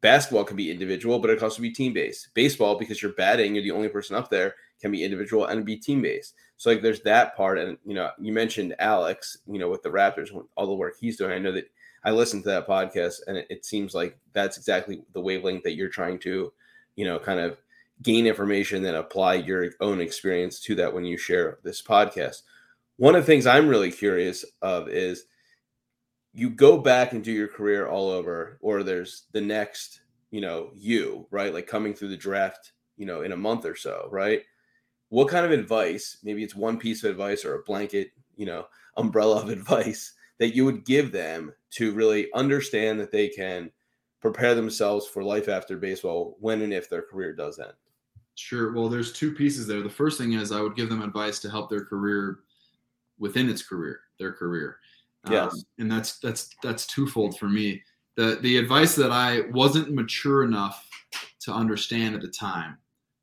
basketball can be individual, but it can also be team based. Baseball, because you're batting, you're the only person up there, can be individual and be team based. So like there's that part. And you know, you mentioned Alex, you know, with the Raptors, all the work he's doing. I know that I listened to that podcast and it, it seems like that's exactly the wavelength that you're trying to, you know, kind of gain information and apply your own experience to that when you share this podcast. One of the things I'm really curious of is you go back and do your career all over, or there's the next, you know, you, right? Like coming through the draft, you know, in a month or so, right? What kind of advice, maybe it's one piece of advice or a blanket, you know, umbrella of advice that you would give them to really understand that they can prepare themselves for life after baseball when and if their career does end? Sure. Well, there's two pieces there. The first thing is I would give them advice to help their career within its career, their career. Yes. Um, and that's that's that's twofold for me. The the advice that I wasn't mature enough to understand at the time.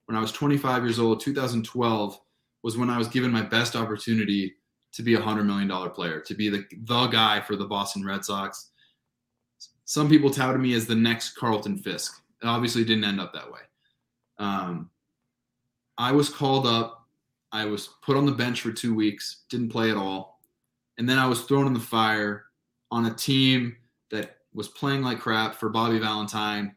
When I was 25 years old, 2012 was when I was given my best opportunity to be a hundred million dollar player, to be the the guy for the Boston Red Sox. Some people touted me as the next Carlton Fisk. It obviously didn't end up that way. Um, I was called up. I was put on the bench for two weeks, didn't play at all, and then I was thrown in the fire on a team that was playing like crap for Bobby Valentine.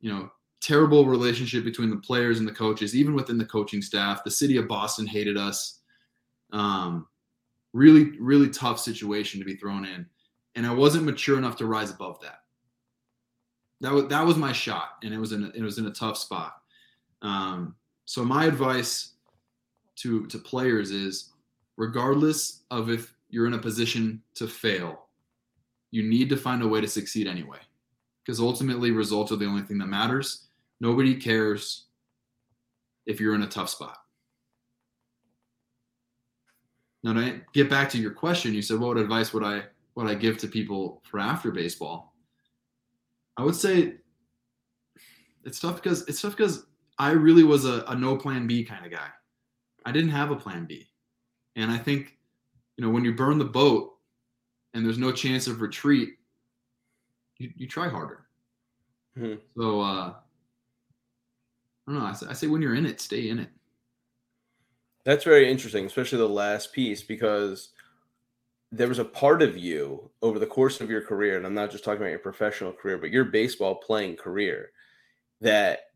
You know, terrible relationship between the players and the coaches, even within the coaching staff. The city of Boston hated us. Um, really, really tough situation to be thrown in. And I wasn't mature enough to rise above that. That was that was my shot, and it was in a, it was in a tough spot. Um, so my advice to to players is, regardless of if you're in a position to fail, you need to find a way to succeed anyway, because ultimately results are the only thing that matters. Nobody cares if you're in a tough spot. Now to get back to your question, you said what advice would I would I give to people for after baseball? I would say it's tough because it's tough because I really was a, a no plan B kind of guy. I didn't have a plan B. And I think, you know, when you burn the boat and there's no chance of retreat, you, you try harder. Mm-hmm. So uh I don't know. I say, I say when you're in it, stay in it. That's very interesting, especially the last piece, because there was a part of you over the course of your career, and I'm not just talking about your professional career, but your baseball playing career, that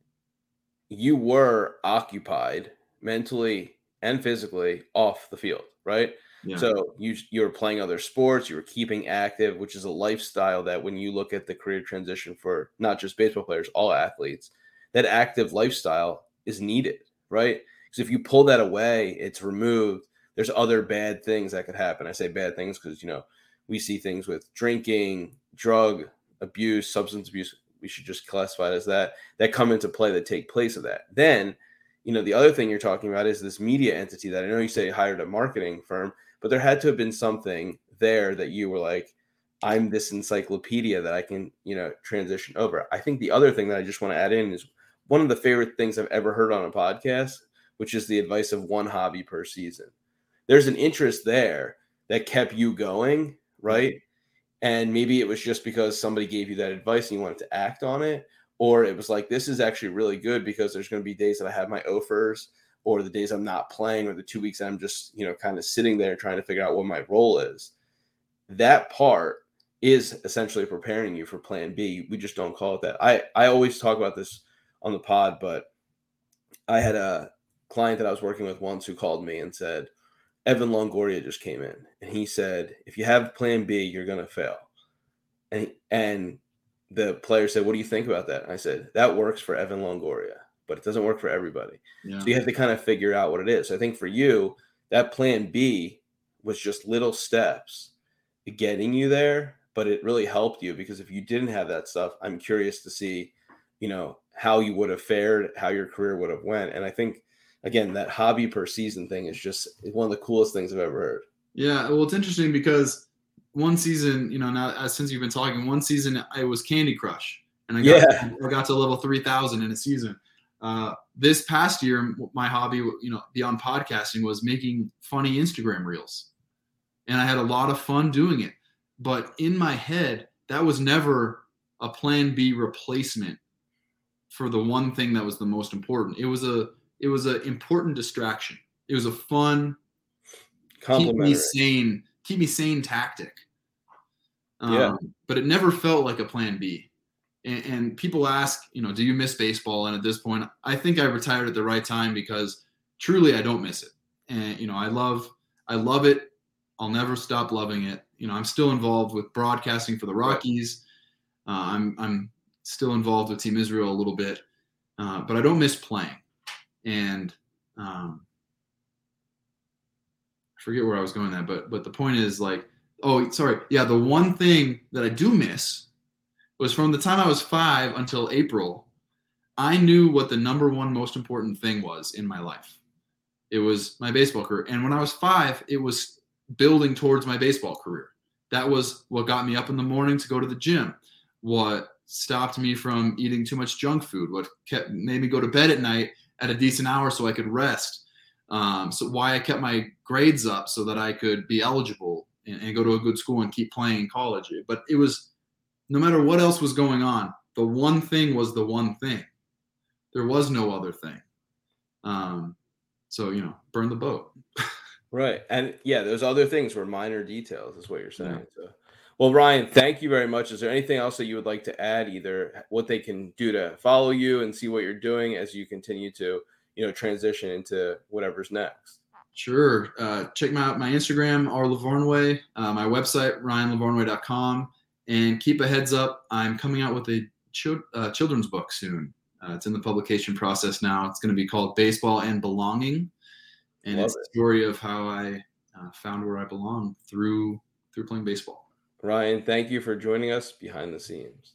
you were occupied mentally and physically off the field, right? Yeah. So you you were playing other sports, you were keeping active, which is a lifestyle that when you look at the career transition for not just baseball players, all athletes, that active lifestyle is needed, right? Because if you pull that away, it's removed. There's other bad things that could happen. I say bad things because you know we see things with drinking, drug abuse, substance abuse. We should just classify it as that that come into play that take place of that. Then, you know, the other thing you're talking about is this media entity that I know you say hired a marketing firm, but there had to have been something there that you were like, I'm this encyclopedia that I can, you know, transition over. I think the other thing that I just want to add in is one of the favorite things I've ever heard on a podcast which is the advice of one hobby per season. There's an interest there that kept you going, right? And maybe it was just because somebody gave you that advice and you wanted to act on it, or it was like this is actually really good because there's going to be days that I have my offers or the days I'm not playing or the two weeks I'm just, you know, kind of sitting there trying to figure out what my role is. That part is essentially preparing you for plan B. We just don't call it that. I I always talk about this on the pod, but I had a client that I was working with once who called me and said, Evan Longoria just came in and he said, if you have plan B, you're going to fail. And, and the player said, what do you think about that? And I said, that works for Evan Longoria, but it doesn't work for everybody. Yeah. So you have to kind of figure out what it is. So I think for you, that plan B was just little steps getting you there, but it really helped you because if you didn't have that stuff, I'm curious to see, you know, how you would have fared, how your career would have went. And I think again, that hobby per season thing is just one of the coolest things I've ever heard. Yeah, well, it's interesting because one season, you know, now uh, since you've been talking, one season I was Candy Crush, and I got yeah. I got to level three thousand in a season. Uh, this past year, my hobby, you know, beyond podcasting, was making funny Instagram reels, and I had a lot of fun doing it. But in my head, that was never a Plan B replacement for the one thing that was the most important. It was a it was an important distraction. It was a fun, keep me sane, keep me sane tactic. Um, yeah. But it never felt like a plan B. And, and people ask, you know, do you miss baseball? And at this point, I think I retired at the right time because truly I don't miss it. And you know, I love, I love it. I'll never stop loving it. You know, I'm still involved with broadcasting for the Rockies. Uh, I'm I'm still involved with Team Israel a little bit, uh, but I don't miss playing and um, I forget where I was going that, but but the point is like, oh, sorry, yeah, the one thing that I do miss was from the time I was five until April, I knew what the number one most important thing was in my life. It was my baseball career, and when I was five, it was building towards my baseball career. That was what got me up in the morning to go to the gym. What stopped me from eating too much junk food. What kept made me go to bed at night at a decent hour so I could rest. Um, so why I kept my grades up so that I could be eligible and, and, go to a good school and keep playing in college. But it was no matter what else was going on, the one thing was the one thing. There was no other thing. Um, so you know, burn the boat. right, and yeah, those other things were minor details, is what you're saying. Yeah. So. Well, Ryan, thank you very much. Is there anything else that you would like to add, either what they can do to follow you and see what you're doing as you continue to, you know, transition into whatever's next? Sure. Uh, check out my Instagram, R Lavarnway, uh, my website, ryanlavarnway.com, and keep a heads up. I'm coming out with a uh, children's book soon. Uh, it's in the publication process now. It's going to be called Baseball and Belonging, and Love it's it. a story of how I uh, found where I belong through through playing baseball. Ryan, thank you for joining us Behind the Seams.